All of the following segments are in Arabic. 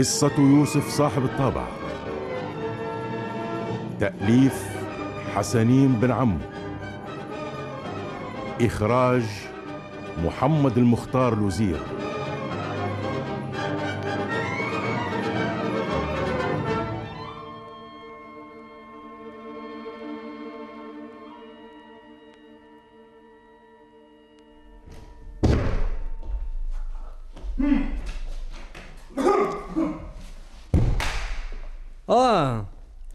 قصة يوسف صاحب الطابع. تأليف حسنين بن عمو إخراج محمد المختار لوزير آه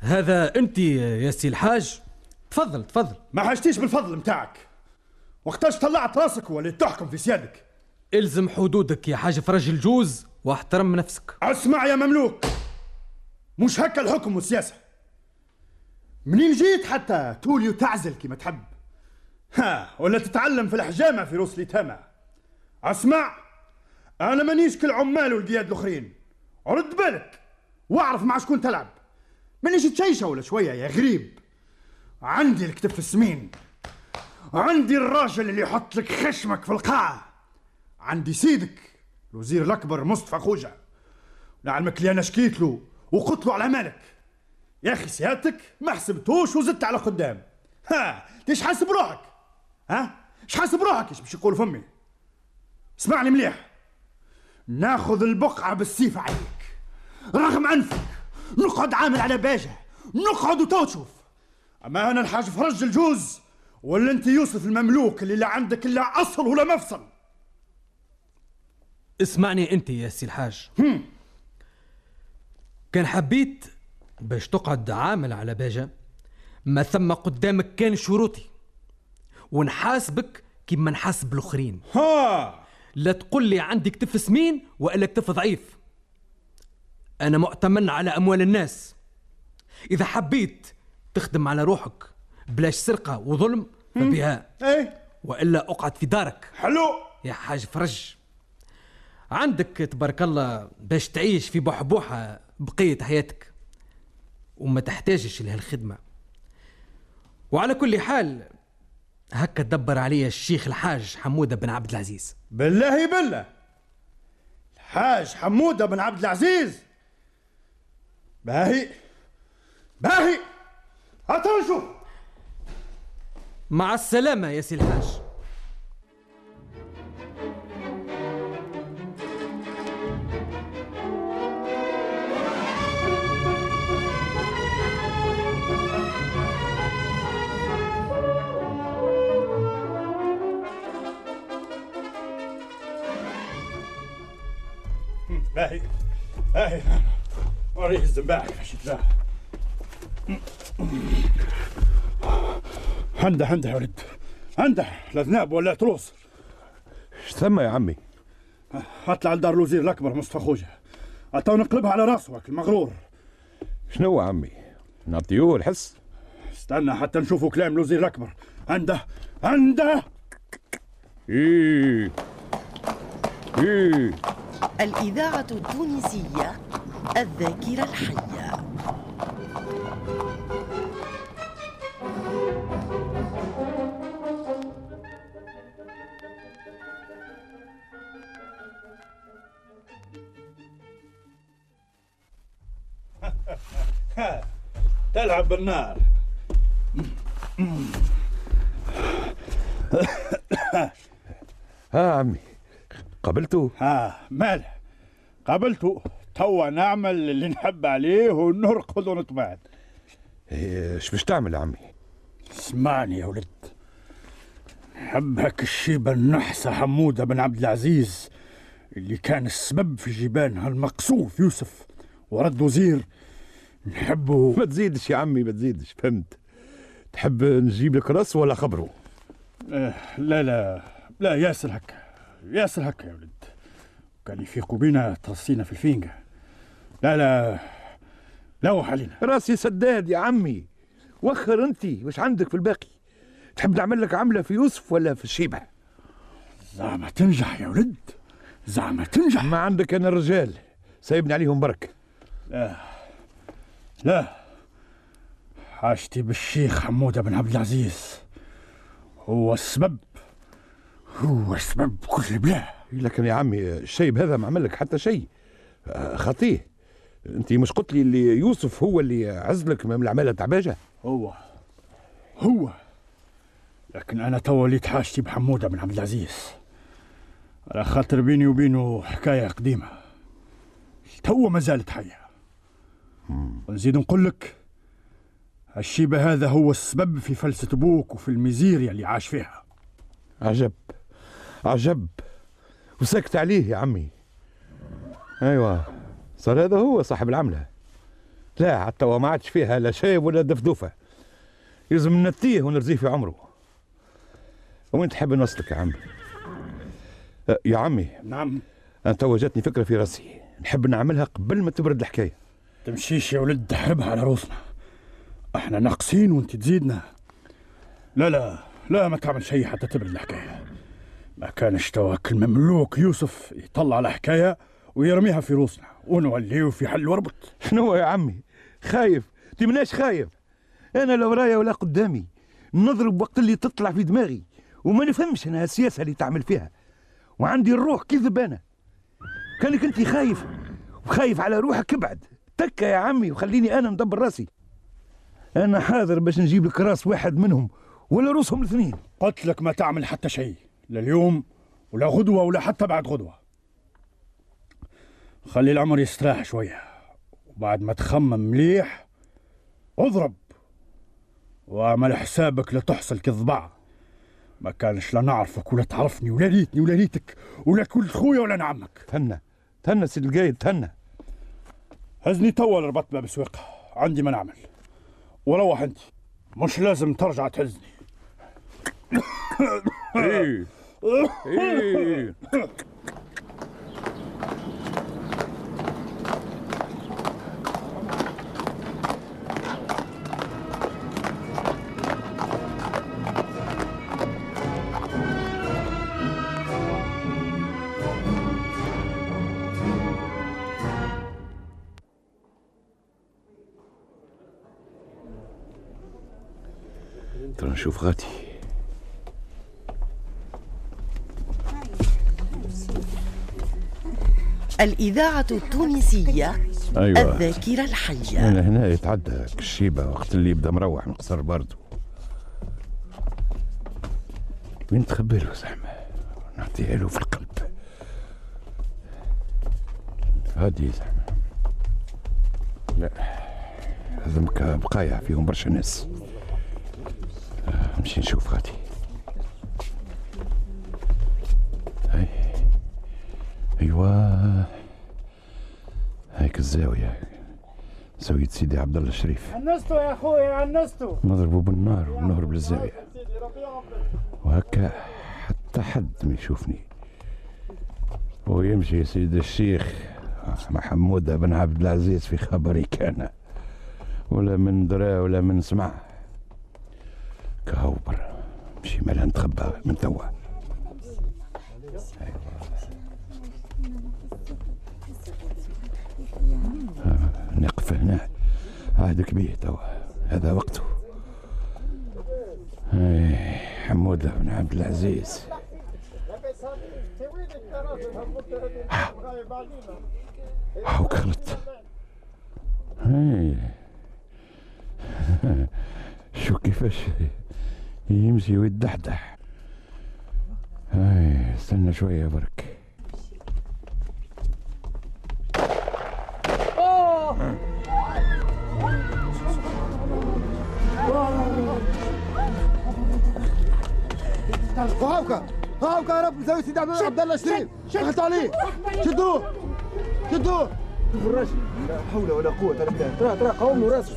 هذا أنت يا سي الحاج. تفضل تفضل. ما حاجتيش بالفضل متاعك وقتاش طلعت راسك اللي تحكم في سيادك؟ إلزم حدودك يا حاج فرج الجوز واحترم نفسك. اسمع يا مملوك. مش هكا الحكم والسياسة. منين جيت حتى تولي وتعزل كما تحب؟ ها ولا تتعلم في الحجامة في روس اليتامى اسمع أنا مانيش كالعمال والقياد الأخرين. رد بالك. واعرف مع شكون تلعب. مانيش تشيشة ولا شوية يا غريب. عندي الكتف السمين. عندي الراجل اللي يحط لك خشمك في القاعة. عندي سيدك الوزير الأكبر مصطفى خوجة. لعلمك اللي أنا شكيت له وقلت له على مالك. يا أخي سيادتك ما حسبتوش وزدت على قدام ها ليش حاسب روحك؟ ها؟ إيش حاسب روحك؟ إيش باش يقول فمي؟ اسمعني مليح. ناخذ البقعة بالسيف عليك. رغم أنفك نقعد عامل على باجة نقعد وتو تشوف أما أنا الحاج فرج الجوز ولا أنت يوسف المملوك اللي لا عندك إلا أصل ولا مفصل. اسمعني أنت يا سي الحاج. كان حبيت باش تقعد عامل على باجة ما ثم قدامك كان شروطي. ونحاسبك كيما نحاسب الآخرين. ها. لا تقول لي عندي كتف سمين وألا كتف ضعيف. أنا مؤتمن على أموال الناس. إذا حبيت تخدم على روحك بلاش سرقة وظلم فبها. إيه. وإلا أقعد في دارك. حلو. يا حاج فرج. عندك تبارك الله باش تعيش في بحبوحه بقية حياتك. وما تحتاجش لهالخدمة. وعلى كل حال هكا دبر عليا الشيخ الحاج حمودة بن عبد العزيز. بالله بالله. الحاج حمودة بن عبد العزيز. باهي باهي. نشوف مع السلامة يا سي الحاج. باهي باهي. وريه الزنباعك باش يتلاها عنده عنده يا ولد. عنده لا ذناب ولا تروس إيش ثم يا عمي؟ اطلع لدار الوزير الأكبر مصطفى خوجة. عطاو نقلبها على راسه هاك المغرور. شنو يا عمي؟ نعطيوه الحس؟ استنى حتى نشوفوا كلام الوزير الأكبر. عنده عنده إيه. إيه. الإذاعة التونسية الذاكرة الحية. تلعب بالنار. ها عمي قبلته ها ماله قابلته توا نعمل اللي نحب عليه ونرقد ونطبعد إيش باش تعمل يا عمي؟ اسمعني يا ولد. نحب هاك الشيبة النحسة حمودة بن عبد العزيز اللي كان السبب في جبان هالمقصوف يوسف ورد وزير. نحبه. ما تزيدش يا عمي ما تزيدش فهمت. تحب نجيب لك رأس ولا خبره؟ آه، لا لا لا ياسر هكا ياسر هكا يا ولد. قال يفيقوا بينا ترصينا في الفينقة لا لا لوح علينا راسي سداد يا عمي. وخر انت وش عندك في الباقي. تحب نعمل لك عملة في يوسف ولا في الشيبه زعما تنجح يا ولد. زعما تنجح. ما عندك أنا الرجال سايبني عليهم برك. لا حاجتي بالشيخ حمودة بن عبد العزيز. هو السبب. هو السبب كل البلاد لكن يا عمي الشيخ هذا ما عمل لك حتى شيء. آه، خطيه. انت مش قلت لي اللي يوسف هو اللي عزلك من العمالة تاع باجة؟ هو. هو. لكن أنا تو وليت حاجتي بحمودة بن عبد العزيز. على خاطر بيني وبينه حكاية قديمة. تو ما زالت حية. ونزيد نقول لك الشيبة هذا هو السبب في فلسة أبوك وفي الميزيريا اللي عاش فيها. عجب. عجب. وسكت عليه يا عمي. أيوه. صار هذا هو صاحب العملة. لا حتى هو ما عادش فيها لا شايب ولا دفدوفة. يلزم نتيه ونرزيه في عمره. وين تحب نوصلك يا عمي أه، يا عمي. نعم. أنت وجدتني فكرة في رأسي. نحب نعملها قبل ما تبرد الحكاية. تمشيش يا ولد تحربها على روسنا إحنا ناقصين وانت تزيدنا. لا لا لا ما تعمل شيء حتى تبرد الحكاية. ما كانش تواك المملوك يوسف يطلع الحكاية ويرميها في روسنا ونوليو في حل وربط شنو يا عمي؟ خايف. تمناش خايف. أنا لا ورايا ولا قدامي نضرب وقت اللي تطلع في دماغي وما نفهمش أنا السياسة اللي تعمل فيها. وعندي الروح كذب أنا. كانك انت خايف وخايف على روحك أبعد. تكا يا عمي وخليني أنا ندبر راسي. أنا حاضر باش نجيب لك راس واحد منهم ولا روسهم الاثنين. قلت لك ما تعمل حتى شيء لا اليوم ولا غدوة ولا حتى بعد غدوة. خلي العمر يستراح شوية. وبعد ما تخمم مليح اضرب. واعمل حسابك لا تحصل كالضبع ما كانش لا نعرفك ولا تعرفني ولا ريتني ولا ريتك ولا كل خويا ولا نعمك تهنى تهنى سيد القايد تهنى هزني توا ربطت باب السويق عندي ما نعمل. وروح أنت. مش لازم ترجع تهزني. إيه. إيه. ترى نشوف غادي. الإذاعة التونسية أيوه. الذاكرة الحية. أنا هنا يتعدى الشيبه وقت اللي يبدأ مروح من قصر برضو وين تخبي له زعما؟ نعطيها له في القلب. هادي زعما. لا هذا مكا بقايا فيهم برشا ناس. نمشي نشوف غادي. هاي. أيوه هيك الزاويه زاويه سيدي عبد الله الشريف عنستوا يا أخويا عنستوا نضربوا بالنار ونهرب للزاوية. وهكا حتى حد ما يشوفني. ويمشي سيد الشيخ. محمود بن عبد العزيز في خبري كان. ولا من درا ولا من سمع. كهوبر مشي مالها نتخبى من توا. نقف هنا. عهدك بيه توا. هذا وقته. أي حمود بن عبد العزيز. هاو كرت. شو كيفاش يمشي ويدحدح؟ اي استنى شوية برك. هاوكا هاوكا يا رب زاوية سيدي عبد الله الشريف. ضغط عليه شدوه شدوه. شوف الرجل لا حول ولا قوة إلا بالله. ترى ترى قوم وراسه.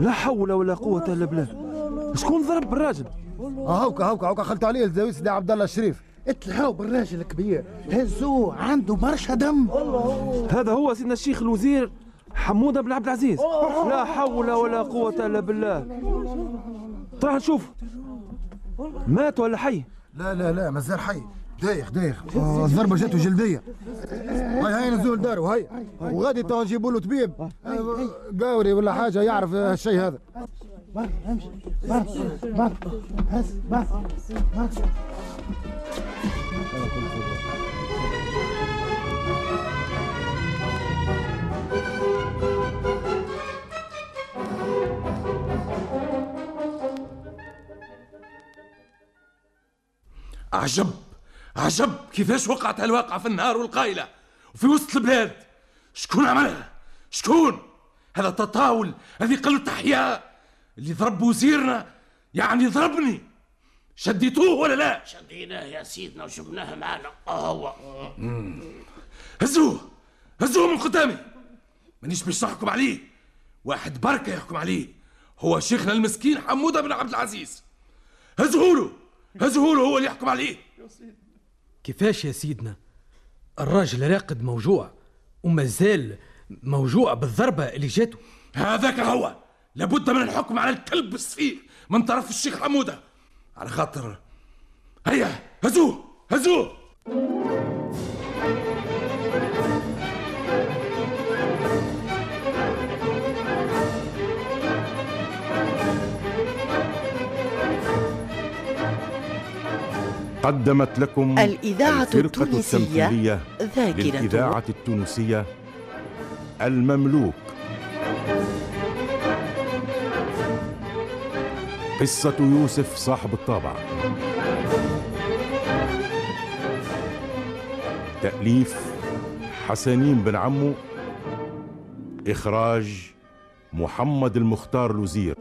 لا حول ولا قوة إلا بالله. شكون ضرب الراجل؟ هاوكا هاوكا هاوكا خلطوا عليه الزاوي سيدي عبد الله الشريف. اتلهاو بالراجل الكبير. هزوه عنده برشا دم. هذا هو سيدنا الشيخ الوزير حمودة بن عبد العزيز. لا حول ولا قوة إلا بالله. طرح نشوف مات ولا حي؟ لا لا لا مازال حي. دايخ دايخ. آه، الضربة جاته جلدية هاي هاي نزول دارو هاي. وغادي تو نجيبوا له طبيب. آه، قاوري ولا حاجة يعرف الشيء هذا. امشي بر بر عجب عجب كيفاش وقعت هالواقعة في النهار والقايلة وفي وسط البلاد. شكون عملها؟ شكون؟ هذا تطاول هذه قلة أحياء اللي ضرب وزيرنا يعني ضربني. شديتوه ولا لا؟ شديناه يا سيدنا وجبناه معنا. هو. هزوه هزوه من قدامي. مانيش باش نحكم عليه. واحد بركة يحكم عليه. هو شيخنا المسكين حمودة بن عبد العزيز. هزهوله هزهوله هو اللي يحكم عليه. كيفاش يا سيدنا؟ الراجل راقد موجوع ومازال موجوع بالضربة اللي جاته. هذاك هو. لابد من الحكم على الكلب السفيه من طرف الشيخ حمودة. على خاطر هيا هزوه هزوه! قدمت لكم الإذاعة الفرقة التونسية ذاكرة. للإذاعة التونسية المملوك. قصة يوسف صاحب الطابع. تأليف حسنين بن عمو. إخراج محمد المختار لوزير